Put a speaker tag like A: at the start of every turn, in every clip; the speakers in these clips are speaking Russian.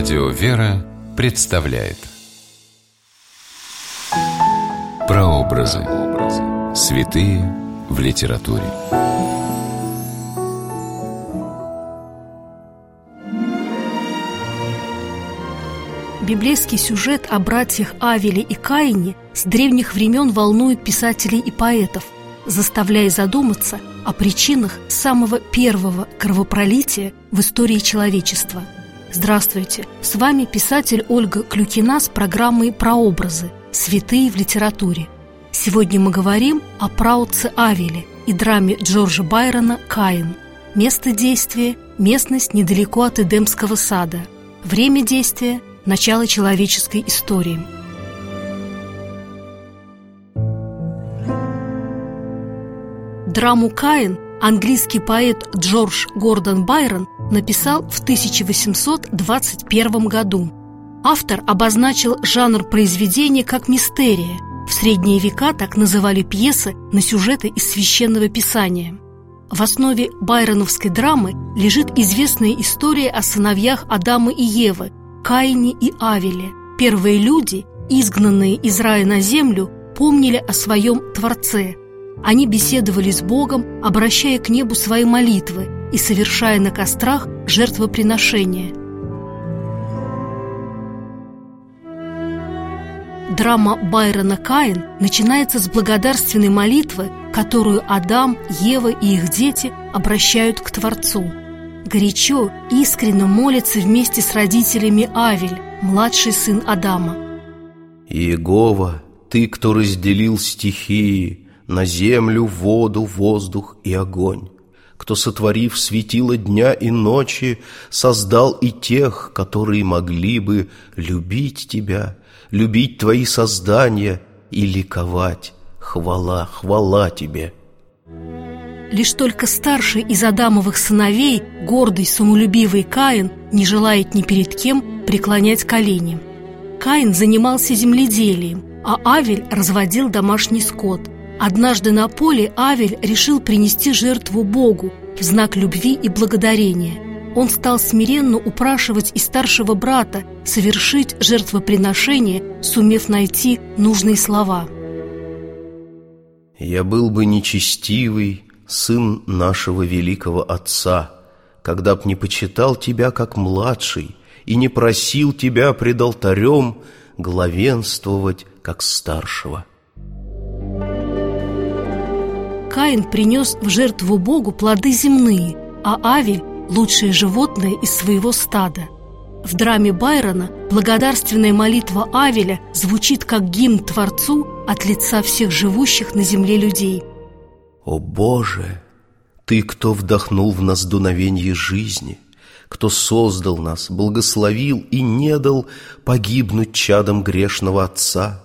A: Радио «Вера» представляет Прообразы. Святые в литературе.
B: Библейский сюжет о братьях Авеле и Каине с древних времен волнует писателей и поэтов, заставляя задуматься о причинах самого первого кровопролития в истории человечества. Здравствуйте! С вами писатель Ольга Клюкина с программой «Прообразы. Святые в литературе». Сегодня мы говорим о праотце Авеле и драме Джорджа Байрона «Каин». Место действия – местность недалеко от Эдемского сада. Время действия – начало человеческой истории. Драму «Каин» английский поэт Джордж Гордон Байрон написал в 1821 году. Автор обозначил жанр произведения как мистерия. В средние века так называли пьесы на сюжеты из священного писания. В основе байроновской драмы лежит известная история о сыновьях Адама и Евы, Каине и Авеле. Первые люди, изгнанные из рая на землю, помнили о своем Творце. Они беседовали с Богом, обращая к небу свои молитвы и совершая на кострах жертвоприношения. Драма Байрона «Каин» начинается с благодарственной молитвы, которую Адам, Ева и их дети обращают к Творцу – горячо, искренне молится вместе с родителями Авель, младший сын Адама.
C: Иегова, ты, кто разделил стихии на землю, воду, воздух и огонь, кто, сотворив светило дня и ночи, создал и тех, которые могли бы любить тебя, любить твои создания и ликовать. Хвала, хвала тебе!»
B: Лишь только старший из Адамовых сыновей, гордый, самолюбивый Каин, не желает ни перед кем преклонять колени. Каин занимался земледелием, а Авель разводил домашний скот. Однажды на поле Авель решил принести жертву Богу в знак любви и благодарения. Он стал смиренно упрашивать и старшего брата совершить жертвоприношение, сумев найти нужные слова.
C: «Я был бы нечестивый, сын нашего великого Отца, когда б не почитал тебя как младший и не просил тебя пред алтарем главенствовать как старшего.
B: Каин принес в жертву Богу плоды земные, а Авель – лучшее животное из своего стада. В драме Байрона благодарственная молитва Авеля звучит как гимн Творцу от лица всех живущих на земле людей –
C: о Боже, Ты, кто вдохнул в нас дуновение жизни, кто создал нас, благословил и не дал погибнуть чадом грешного Отца,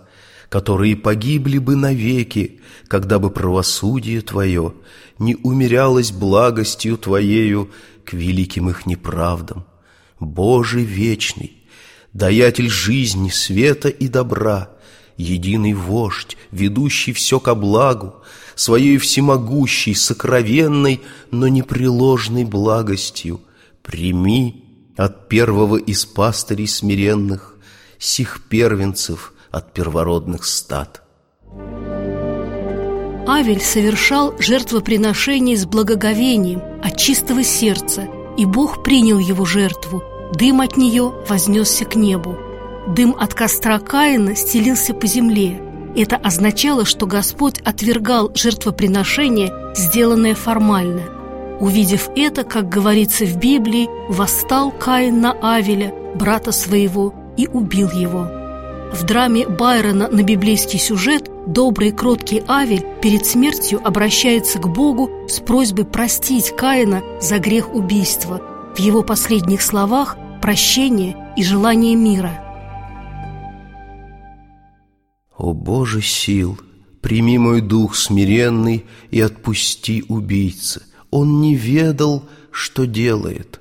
C: которые погибли бы навеки, когда бы правосудие Твое не умерялось благостью Твоею к великим их неправдам. Боже вечный, даятель жизни, света и добра, единый вождь, ведущий все ко благу, своей всемогущей, сокровенной, но непреложной благостью, прими от первого из пастырей смиренных сих первенцев от первородных стад.
B: Авель совершал жертвоприношение с благоговением от чистого сердца, и Бог принял его жертву, дым от нее вознесся к небу. Дым от костра Каина стелился по земле, это означало, что Господь отвергал жертвоприношение, сделанное формально. Увидев это, как говорится в Библии, восстал Каин на Авеля, брата своего, и убил его. В драме Байрона на библейский сюжет добрый кроткий Авель перед смертью обращается к Богу с просьбой простить Каина за грех убийства. В его последних словах – прощение и желание мира –
C: о Боже сил, прими мой дух смиренный и отпусти убийцы. Он не ведал, что делает.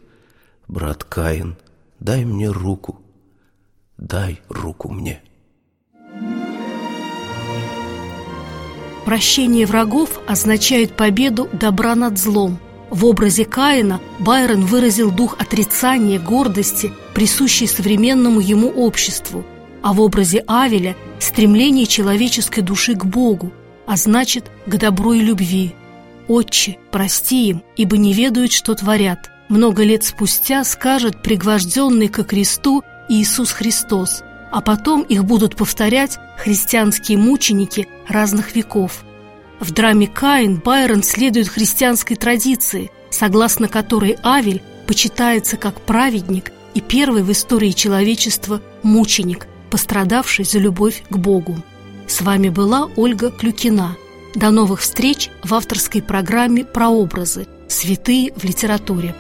C: Брат Каин, дай мне руку, дай руку мне.
B: Прощение врагов означает победу добра над злом. В образе Каина Байрон выразил дух отрицания, гордости, присущий современному ему обществу, а в образе Авеля – стремление человеческой души к Богу, а значит, к добру и любви. «Отче, прости им, ибо не ведают, что творят», много лет спустя скажет пригвожденный ко кресту Иисус Христос, а потом их будут повторять христианские мученики разных веков – в драме «Каин» Байрон следует христианской традиции, согласно которой Авель почитается как праведник и первый в истории человечества мученик, пострадавший за любовь к Богу. С вами была Ольга Клюкина. До новых встреч в авторской программе «Прообразы. Святые в литературе».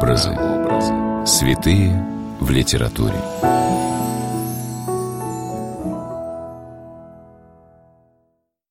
A: Прообразы. Святые в литературе.